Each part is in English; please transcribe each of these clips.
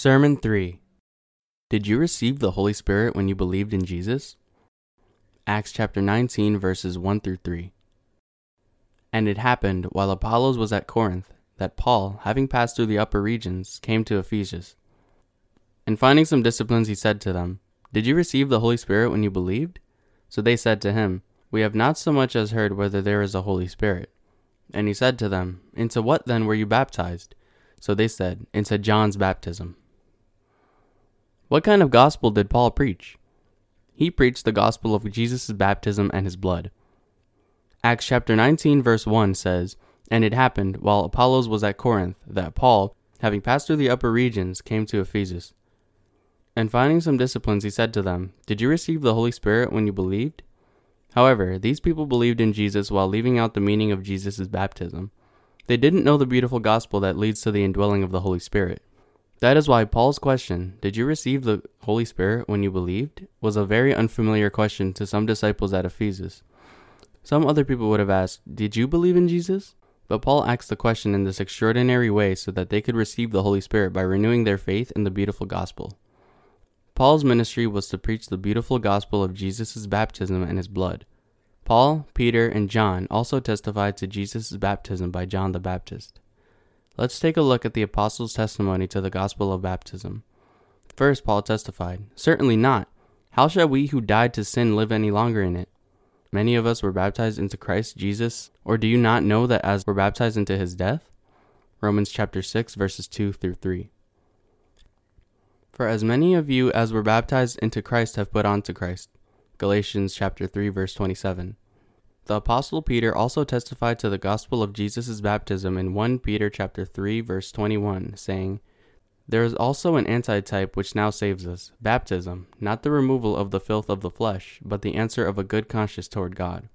Sermon 3 Did you receive the Holy Spirit when you believed in Jesus? Acts chapter 19, verses 1 through 3. And it happened, while Apollos was at Corinth, that Paul, having passed through the upper regions, came to Ephesus. And finding some disciples, he said to them, Did you receive the Holy Spirit when you believed? So they said to him, We have not so much as heard whether there is a Holy Spirit. And he said to them, Into what then were you baptized? So they said, Into John's baptism. What kind of gospel did Paul preach? He preached the gospel of Jesus' baptism and his blood. Acts chapter 19, verse 1 says, And it happened, while Apollos was at Corinth, that Paul, having passed through the upper regions, came to Ephesus. And finding some disciples, he said to them, Did you receive the Holy Spirit when you believed? However, these people believed in Jesus while leaving out the meaning of Jesus' baptism. They didn't know the beautiful gospel that leads to the indwelling of the Holy Spirit. That is why Paul's question, Did you receive the Holy Spirit when you believed? was a very unfamiliar question to some disciples at Ephesus. Some other people would have asked, Did you believe in Jesus? But Paul asked the question in this extraordinary way so that they could receive the Holy Spirit by renewing their faith in the beautiful gospel. Paul's ministry was to preach the beautiful gospel of Jesus' baptism and his blood. Paul, Peter, and John also testified to Jesus' baptism by John the Baptist. Let's take a look at the apostles' testimony to the gospel of baptism. First, Paul testified, Certainly not. How shall we who died to sin live any longer in it? Many of us were baptized into Christ Jesus, or do you not know that as we're baptized into his death? Romans chapter 6 verses 2 through 3. For as many of you as were baptized into Christ have put on to Christ. Galatians chapter 3 verse 27. The apostle Peter also testified to the gospel of Jesus' baptism in 1 Peter chapter 3 verse 21, saying, There is also an antitype which now saves us, baptism, not the removal of the filth of the flesh, but the answer of a good conscience toward God,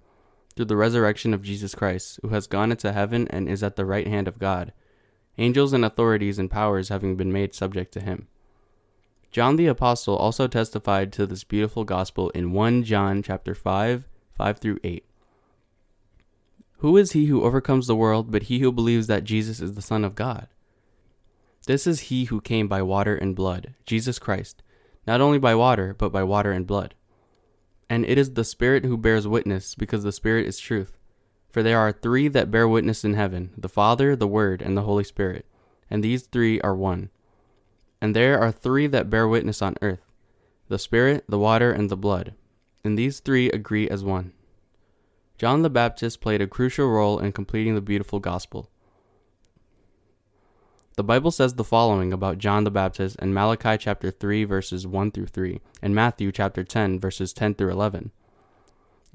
through the resurrection of Jesus Christ, who has gone into heaven and is at the right hand of God, angels and authorities and powers having been made subject to him. John the apostle also testified to this beautiful gospel in 1 John chapter 5, 5 through 8. Who is he who overcomes the world but he who believes that Jesus is the Son of God? This is he who came by water and blood, Jesus Christ, not only by water, but by water and blood. And it is the Spirit who bears witness, because the Spirit is truth. For there are three that bear witness in heaven the Father, the Word, and the Holy Spirit, and these three are one. And there are three that bear witness on earth the Spirit, the water, and the blood, and these three agree as one. John the Baptist played a crucial role in completing the beautiful gospel. The Bible says the following about John the Baptist in Malachi chapter 3 verses 1 through 3 and Matthew chapter 10 verses 10 through 11.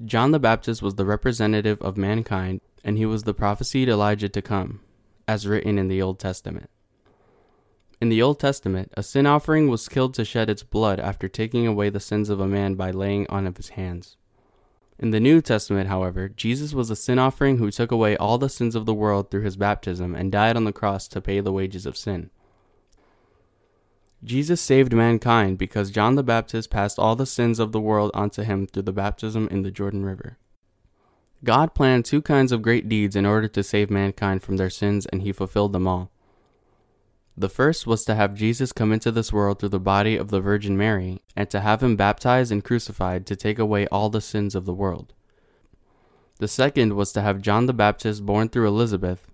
John the Baptist was the representative of mankind and he was the prophesied Elijah to come, as written in the Old Testament. In the Old Testament, a sin offering was killed to shed its blood after taking away the sins of a man by laying on of his hands. In the New Testament, however, Jesus was a sin offering who took away all the sins of the world through his baptism and died on the cross to pay the wages of sin. Jesus saved mankind because John the Baptist passed all the sins of the world onto him through the baptism in the Jordan River. God planned two kinds of great deeds in order to save mankind from their sins, and he fulfilled them all. The first was to have Jesus come into this world through the body of the Virgin Mary, and to have him baptized and crucified to take away all the sins of the world. The second was to have John the Baptist born through Elizabeth.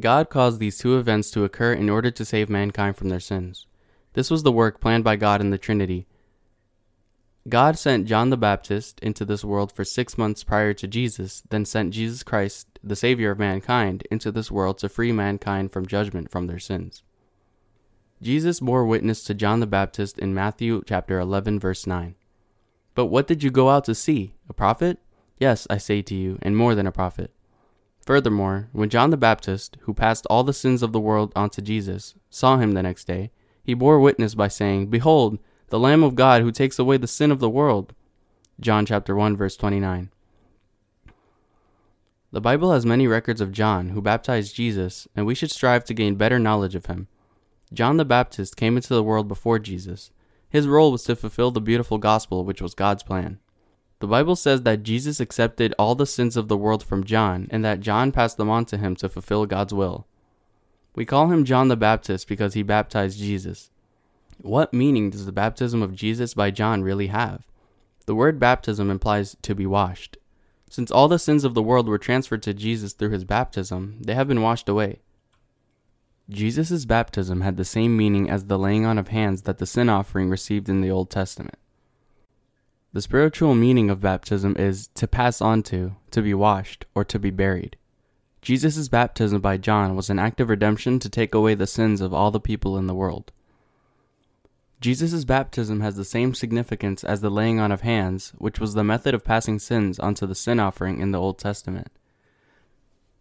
God caused these two events to occur in order to save mankind from their sins. This was the work planned by God in the Trinity, God sent John the Baptist into this world for six months prior to Jesus, then sent Jesus Christ, the Savior of mankind, into this world to free mankind from judgment from their sins. Jesus bore witness to John the Baptist in Matthew chapter 11 verse 9. But what did you go out to see? A prophet? Yes, I say to you, and more than a prophet. Furthermore, when John the Baptist, who passed all the sins of the world onto Jesus, saw him the next day, he bore witness by saying, Behold, the Lamb of God who takes away the sin of the world. John chapter 1 verse 29. The Bible has many records of John who baptized Jesus, and we should strive to gain better knowledge of him. John the Baptist came into the world before Jesus. His role was to fulfill the beautiful gospel which was God's plan. The Bible says that Jesus accepted all the sins of the world from John and that John passed them on to him to fulfill God's will. We call him John the Baptist because he baptized Jesus. What meaning does the baptism of Jesus by John really have? The word baptism implies to be washed. Since all the sins of the world were transferred to Jesus through his baptism, they have been washed away. Jesus' baptism had the same meaning as the laying on of hands that the sin offering received in the Old Testament. The spiritual meaning of baptism is to pass on to, to be washed, or to be buried. Jesus' baptism by John was an act of redemption to take away the sins of all the people in the world. Jesus' baptism has the same significance as the laying on of hands, which was the method of passing sins onto the sin offering in the Old Testament.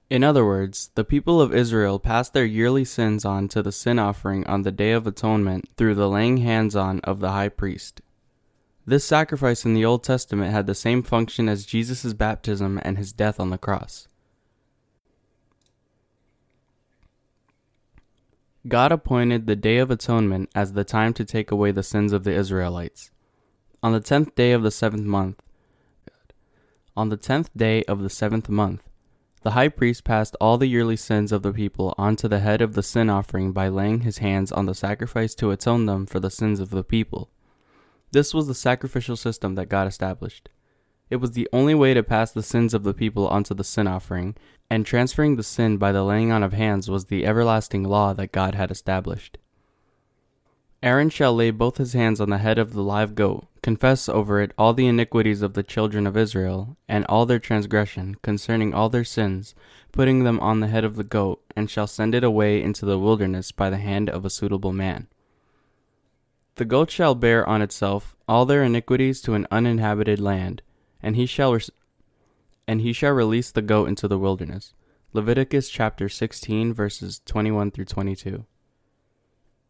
In other words, the people of Israel passed their yearly sins on to the sin offering on the Day of Atonement through the laying hands on of the high priest. This sacrifice in the Old Testament had the same function as Jesus' baptism and his death on the cross. God appointed the Day of Atonement as the time to take away the sins of the Israelites. On the tenth day of the seventh month, on the tenth day of the seventh month, the high priest passed all the yearly sins of the people onto the head of the sin offering by laying his hands on the sacrifice to atone them for the sins of the people. This was the sacrificial system that God established. It was the only way to pass the sins of the people onto the sin offering, and transferring the sin by the laying on of hands was the everlasting law that God had established. Aaron shall lay both his hands on the head of the live goat, confess over it all the iniquities of the children of Israel, and all their transgression, concerning all their sins, putting them on the head of the goat, and shall send it away into the wilderness by the hand of a suitable man. The goat shall bear on itself all their iniquities to an uninhabited land, and he shall res- and he shall release the goat into the wilderness. Leviticus chapter 16 verses 21 through 22.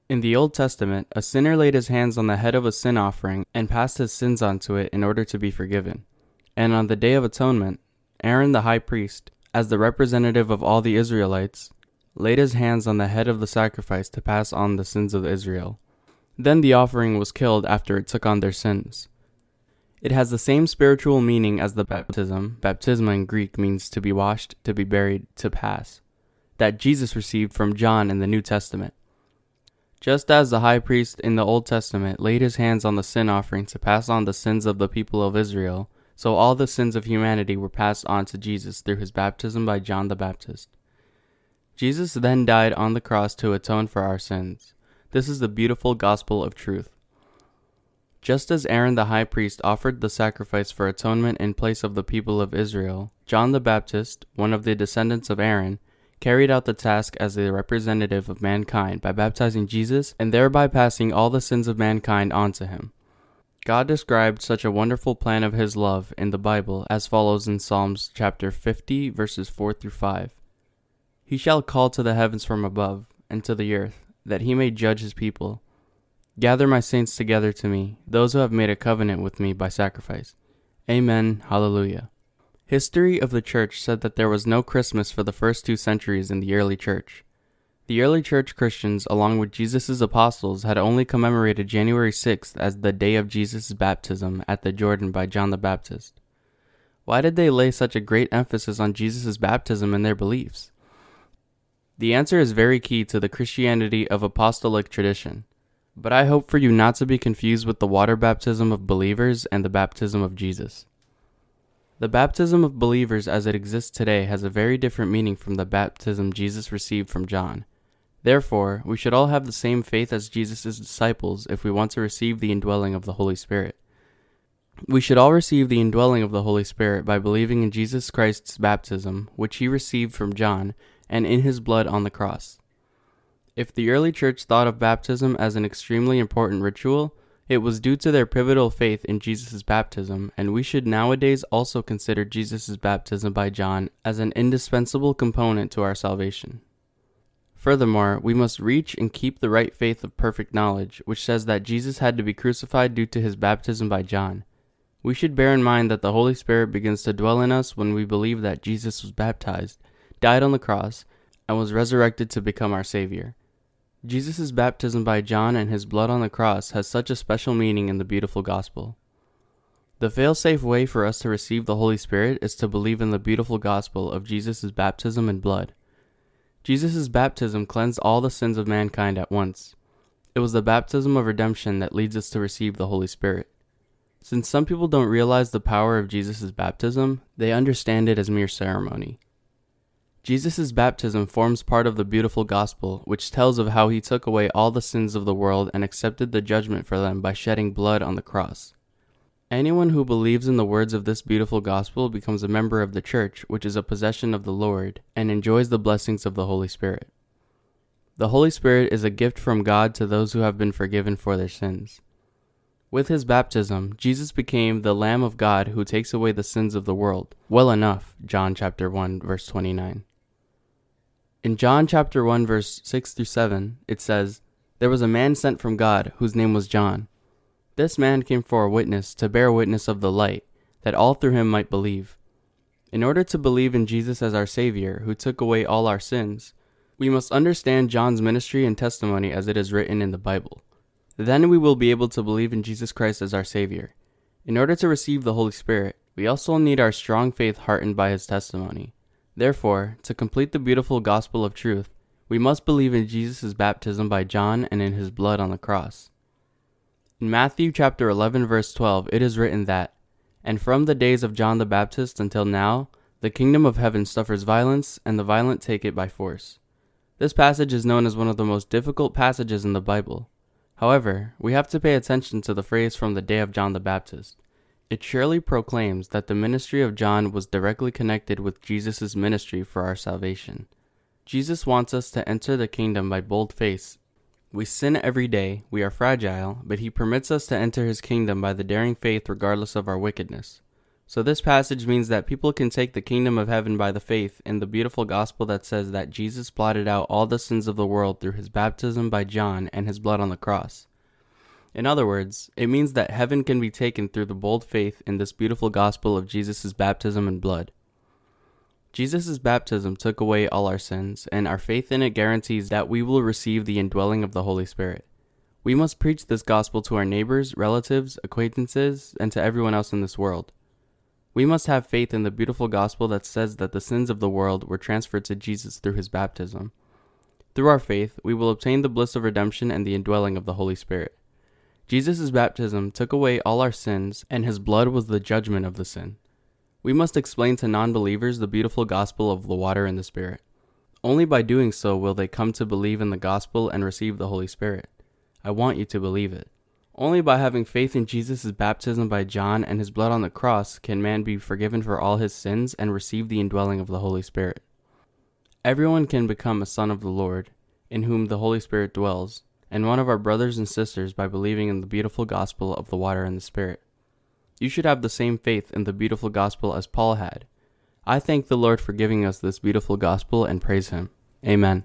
In the Old Testament, a sinner laid his hands on the head of a sin offering and passed his sins onto it in order to be forgiven. And on the Day of Atonement, Aaron the high priest, as the representative of all the Israelites, laid his hands on the head of the sacrifice to pass on the sins of Israel. Then the offering was killed after it took on their sins. It has the same spiritual meaning as the baptism, baptisma in Greek means to be washed, to be buried, to pass, that Jesus received from John in the New Testament. Just as the high priest in the Old Testament laid his hands on the sin offering to pass on the sins of the people of Israel, so all the sins of humanity were passed on to Jesus through his baptism by John the Baptist. Jesus then died on the cross to atone for our sins. This is the beautiful gospel of truth. Just as Aaron the high priest offered the sacrifice for atonement in place of the people of Israel, John the Baptist, one of the descendants of Aaron, carried out the task as the representative of mankind by baptizing Jesus and thereby passing all the sins of mankind onto him. God described such a wonderful plan of his love in the Bible as follows in Psalms chapter 50 verses 4 through 5. He shall call to the heavens from above and to the earth that he may judge his people. Gather my saints together to me, those who have made a covenant with me by sacrifice. Amen. Hallelujah. History of the Church said that there was no Christmas for the first two centuries in the early Church. The early Church Christians, along with Jesus' apostles, had only commemorated January 6th as the day of Jesus' baptism at the Jordan by John the Baptist. Why did they lay such a great emphasis on Jesus' baptism in their beliefs? The answer is very key to the Christianity of apostolic tradition. But I hope for you not to be confused with the water baptism of believers and the baptism of Jesus. The baptism of believers as it exists today has a very different meaning from the baptism Jesus received from John. Therefore, we should all have the same faith as Jesus' disciples if we want to receive the indwelling of the Holy Spirit. We should all receive the indwelling of the Holy Spirit by believing in Jesus Christ's baptism, which he received from John, and in his blood on the cross. If the early church thought of baptism as an extremely important ritual, it was due to their pivotal faith in Jesus' baptism, and we should nowadays also consider Jesus' baptism by John as an indispensable component to our salvation. Furthermore, we must reach and keep the right faith of perfect knowledge, which says that Jesus had to be crucified due to his baptism by John. We should bear in mind that the Holy Spirit begins to dwell in us when we believe that Jesus was baptized, died on the cross, and was resurrected to become our Savior. Jesus' baptism by John and his blood on the cross has such a special meaning in the beautiful gospel. The fail-safe way for us to receive the Holy Spirit is to believe in the beautiful gospel of Jesus' baptism and blood. Jesus' baptism cleansed all the sins of mankind at once. It was the baptism of redemption that leads us to receive the Holy Spirit. Since some people don't realize the power of Jesus' baptism, they understand it as mere ceremony. Jesus' baptism forms part of the beautiful gospel, which tells of how he took away all the sins of the world and accepted the judgment for them by shedding blood on the cross. Anyone who believes in the words of this beautiful gospel becomes a member of the church, which is a possession of the Lord, and enjoys the blessings of the Holy Spirit. The Holy Spirit is a gift from God to those who have been forgiven for their sins. With his baptism, Jesus became the Lamb of God who takes away the sins of the world. Well enough, John chapter 1 verse 29. In John chapter 1 verse 6 through 7, it says, There was a man sent from God whose name was John. This man came for a witness to bear witness of the light, that all through him might believe. In order to believe in Jesus as our Savior, who took away all our sins, we must understand John's ministry and testimony as it is written in the Bible. Then we will be able to believe in Jesus Christ as our Savior. In order to receive the Holy Spirit, we also need our strong faith heartened by his testimony. Therefore, to complete the beautiful gospel of truth, we must believe in Jesus' baptism by John and in his blood on the cross. In Matthew chapter 11 verse 12 it is written that, And from the days of John the Baptist until now, the kingdom of heaven suffers violence, and the violent take it by force. This passage is known as one of the most difficult passages in the Bible. However, we have to pay attention to the phrase from the day of John the Baptist. It surely proclaims that the ministry of John was directly connected with Jesus' ministry for our salvation. Jesus wants us to enter the kingdom by bold faith. We sin every day, we are fragile, but he permits us to enter his kingdom by the daring faith regardless of our wickedness. So, this passage means that people can take the kingdom of heaven by the faith in the beautiful gospel that says that Jesus blotted out all the sins of the world through his baptism by John and his blood on the cross. In other words, it means that heaven can be taken through the bold faith in this beautiful gospel of Jesus' baptism and blood. Jesus' baptism took away all our sins, and our faith in it guarantees that we will receive the indwelling of the Holy Spirit. We must preach this gospel to our neighbors, relatives, acquaintances, and to everyone else in this world. We must have faith in the beautiful gospel that says that the sins of the world were transferred to Jesus through his baptism. Through our faith, we will obtain the bliss of redemption and the indwelling of the Holy Spirit. Jesus' baptism took away all our sins, and his blood was the judgment of the sin. We must explain to non believers the beautiful gospel of the water and the Spirit. Only by doing so will they come to believe in the gospel and receive the Holy Spirit. I want you to believe it. Only by having faith in Jesus' baptism by John and his blood on the cross can man be forgiven for all his sins and receive the indwelling of the Holy Spirit. Everyone can become a son of the Lord, in whom the Holy Spirit dwells, and one of our brothers and sisters by believing in the beautiful gospel of the water and the Spirit. You should have the same faith in the beautiful gospel as Paul had. I thank the Lord for giving us this beautiful gospel and praise Him. Amen.